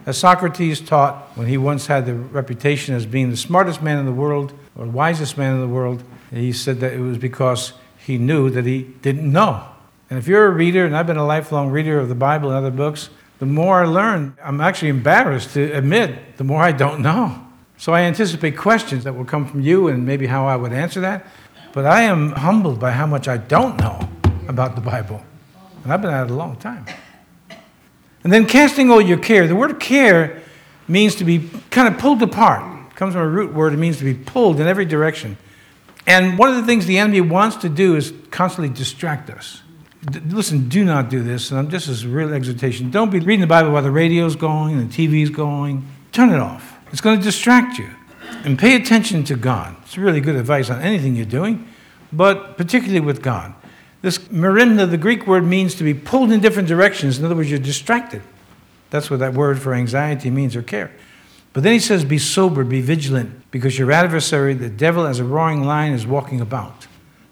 As Socrates taught when he once had the reputation as being the smartest man in the world or wisest man in the world, he said that it was because he knew that he didn't know. And if you're a reader, and I've been a lifelong reader of the Bible and other books, the more I learn, I'm actually embarrassed to admit the more I don't know. So I anticipate questions that will come from you and maybe how I would answer that. But I am humbled by how much I don't know about the Bible. And I've been at it a long time. And then casting all your care. The word care means to be kind of pulled apart. It comes from a root word, it means to be pulled in every direction. And one of the things the enemy wants to do is constantly distract us. D- listen, do not do this. And this is a real exhortation. Don't be reading the Bible while the radio's going and the TV's going. Turn it off. It's going to distract you. And pay attention to God. It's really good advice on anything you're doing, but particularly with God. This merimna, the Greek word, means to be pulled in different directions. In other words, you're distracted. That's what that word for anxiety means or care. But then he says, Be sober, be vigilant, because your adversary, the devil, as a roaring lion, is walking about.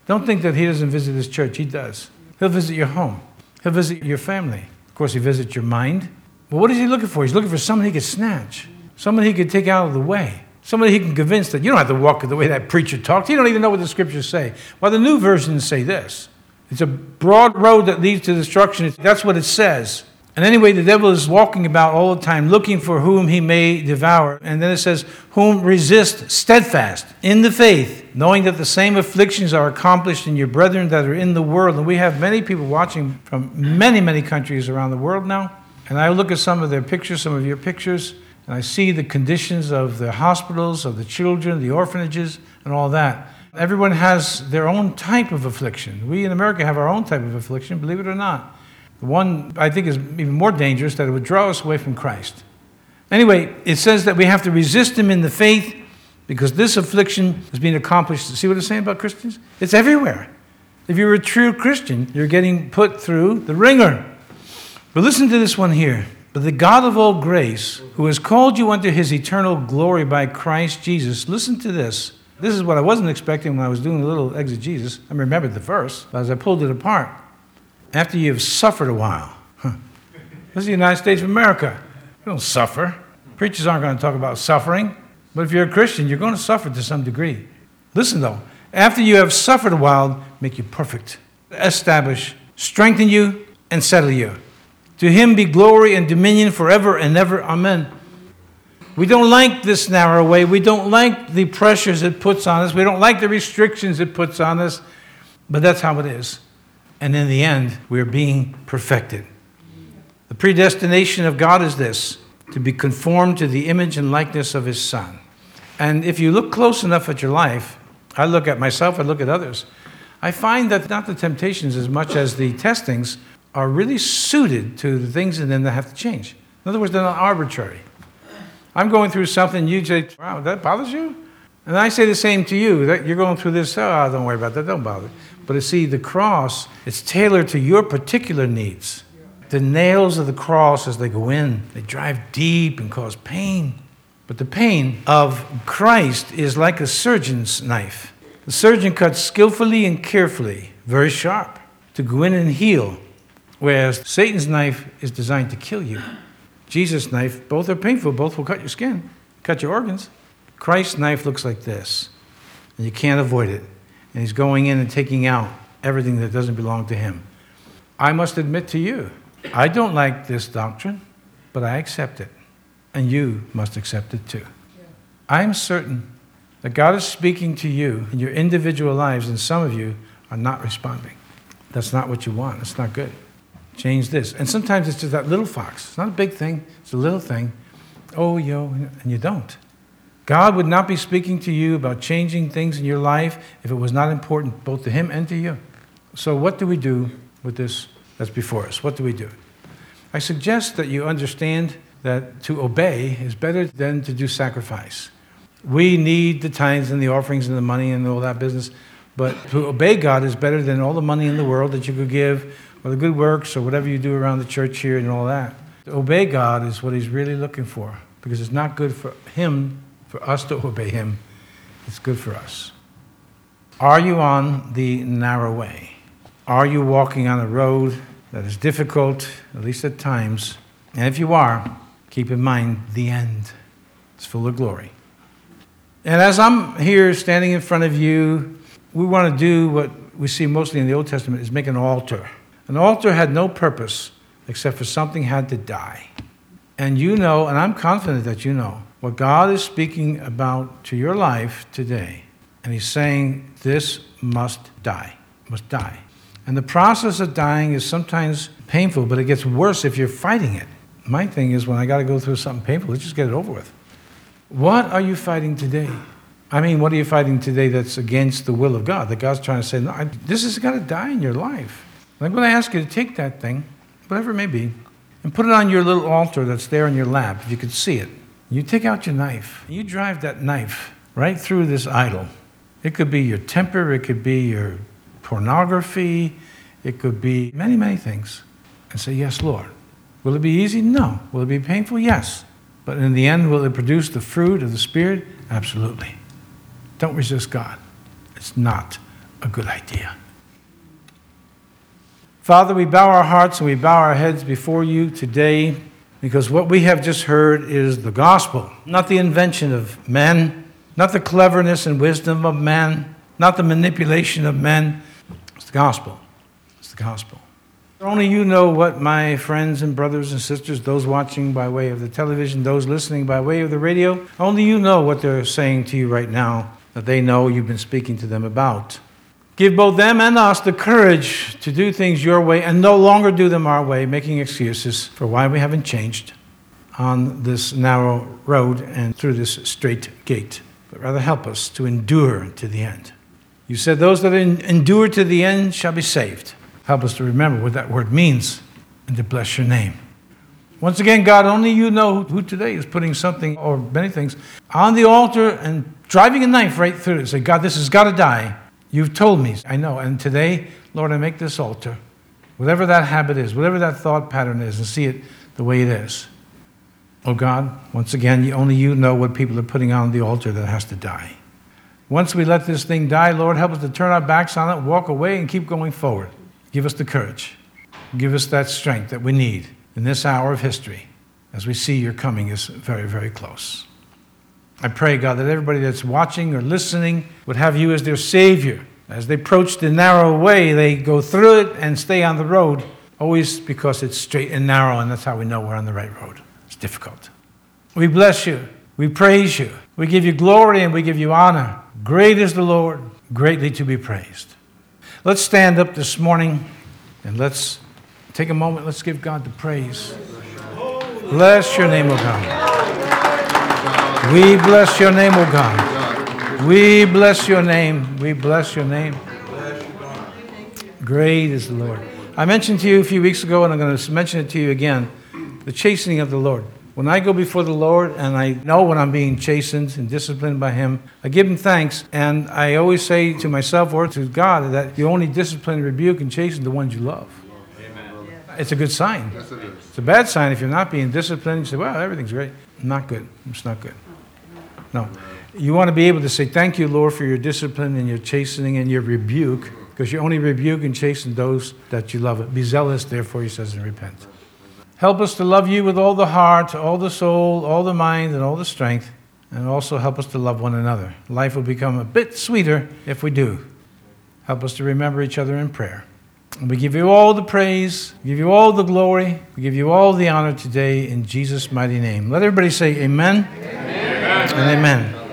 Don't think that he doesn't visit his church. He does. He'll visit your home, he'll visit your family. Of course, he visits your mind. But what is he looking for? He's looking for someone he could snatch, someone he could take out of the way, someone he can convince that you don't have to walk the way that preacher talked. You don't even know what the scriptures say. Well, the new versions say this it's a broad road that leads to destruction. That's what it says. And anyway, the devil is walking about all the time looking for whom he may devour. And then it says, Whom resist steadfast in the faith, knowing that the same afflictions are accomplished in your brethren that are in the world. And we have many people watching from many, many countries around the world now. And I look at some of their pictures, some of your pictures, and I see the conditions of the hospitals, of the children, the orphanages, and all that. Everyone has their own type of affliction. We in America have our own type of affliction, believe it or not. The one I think is even more dangerous that it would draw us away from Christ. Anyway, it says that we have to resist him in the faith because this affliction is being accomplished. See what it's saying about Christians? It's everywhere. If you're a true Christian, you're getting put through the wringer. But listen to this one here. But the God of all grace, who has called you unto his eternal glory by Christ Jesus, listen to this. This is what I wasn't expecting when I was doing a little exegesis. I remembered the verse, but as I pulled it apart, after you've suffered a while. Huh. This is the United States of America. You don't suffer. Preachers aren't going to talk about suffering. But if you're a Christian, you're going to suffer to some degree. Listen, though, after you have suffered a while, make you perfect, establish, strengthen you, and settle you. To him be glory and dominion forever and ever. Amen. We don't like this narrow way. We don't like the pressures it puts on us. We don't like the restrictions it puts on us. But that's how it is and in the end, we are being perfected. The predestination of God is this to be conformed to the image and likeness of His Son. And if you look close enough at your life, I look at myself, I look at others, I find that not the temptations as much as the testings are really suited to the things in them that have to change. In other words, they're not arbitrary. I'm going through something, you say, wow, that bothers you? And I say the same to you, that you're going through this, oh, don't worry about that, don't bother. But see, the cross, it's tailored to your particular needs. The nails of the cross, as they go in, they drive deep and cause pain. But the pain of Christ is like a surgeon's knife. The surgeon cuts skillfully and carefully, very sharp, to go in and heal, whereas Satan's knife is designed to kill you. Jesus' knife, both are painful, both will cut your skin, cut your organs. Christ's knife looks like this, and you can't avoid it and he's going in and taking out everything that doesn't belong to him. I must admit to you, I don't like this doctrine, but I accept it. And you must accept it too. I am certain that God is speaking to you in your individual lives, and some of you are not responding. That's not what you want. It's not good. Change this. And sometimes it's just that little fox. It's not a big thing, it's a little thing. Oh, yo, and you don't. God would not be speaking to you about changing things in your life if it was not important both to Him and to you. So, what do we do with this that's before us? What do we do? I suggest that you understand that to obey is better than to do sacrifice. We need the tithes and the offerings and the money and all that business, but to obey God is better than all the money in the world that you could give or the good works or whatever you do around the church here and all that. To obey God is what He's really looking for because it's not good for Him for us to obey him, it's good for us. Are you on the narrow way? Are you walking on a road that is difficult, at least at times. And if you are, keep in mind the end. It's full of glory. And as I'm here standing in front of you, we want to do what we see mostly in the Old Testament is make an altar. An altar had no purpose except for something had to die. And you know, and I'm confident that you know, what God is speaking about to your life today. And He's saying, this must die, must die. And the process of dying is sometimes painful, but it gets worse if you're fighting it. My thing is when I got to go through something painful, let's just get it over with. What are you fighting today? I mean, what are you fighting today that's against the will of God? That God's trying to say, no, I, this is got to die in your life. I'm going to ask you to take that thing, whatever it may be, and put it on your little altar that's there in your lap, if you could see it. You take out your knife, you drive that knife right through this idol. It could be your temper, it could be your pornography, it could be many, many things. And say, Yes, Lord. Will it be easy? No. Will it be painful? Yes. But in the end, will it produce the fruit of the Spirit? Absolutely. Don't resist God. It's not a good idea. Father, we bow our hearts and we bow our heads before you today because what we have just heard is the gospel, not the invention of men, not the cleverness and wisdom of men, not the manipulation of men. It's the gospel. It's the gospel. Only you know what my friends and brothers and sisters, those watching by way of the television, those listening by way of the radio, only you know what they're saying to you right now that they know you've been speaking to them about. Give both them and us the courage to do things your way and no longer do them our way, making excuses for why we haven't changed on this narrow road and through this strait gate, but rather help us to endure to the end. You said, Those that endure to the end shall be saved. Help us to remember what that word means and to bless your name. Once again, God, only you know who today is putting something or many things on the altar and driving a knife right through it. Say, God, this has got to die. You've told me. I know. And today, Lord, I make this altar, whatever that habit is, whatever that thought pattern is, and see it the way it is. Oh God, once again, only you know what people are putting on the altar that has to die. Once we let this thing die, Lord, help us to turn our backs on it, walk away, and keep going forward. Give us the courage. Give us that strength that we need in this hour of history as we see your coming is very, very close. I pray, God, that everybody that's watching or listening would have you as their Savior. As they approach the narrow way, they go through it and stay on the road, always because it's straight and narrow, and that's how we know we're on the right road. It's difficult. We bless you. We praise you. We give you glory and we give you honor. Great is the Lord, greatly to be praised. Let's stand up this morning and let's take a moment. Let's give God the praise. Bless your name, O God. We bless your name, O God. We bless your name. We bless your name. Great is the Lord. I mentioned to you a few weeks ago, and I'm going to mention it to you again the chastening of the Lord. When I go before the Lord and I know when I'm being chastened and disciplined by Him, I give Him thanks. And I always say to myself or to God that you only discipline, rebuke, and chasten the ones you love. Amen. It's a good sign. Yes, it is. It's a bad sign if you're not being disciplined. You say, well, everything's great. Not good. It's not good. No. You want to be able to say, thank you, Lord, for your discipline and your chastening and your rebuke, because you only rebuke and chasten those that you love. Be zealous, therefore, He says, and repent. Help us to love you with all the heart, all the soul, all the mind, and all the strength. And also help us to love one another. Life will become a bit sweeter if we do. Help us to remember each other in prayer. And we give you all the praise, give you all the glory, we give you all the honor today in Jesus' mighty name. Let everybody say amen, amen. Amen. Amen.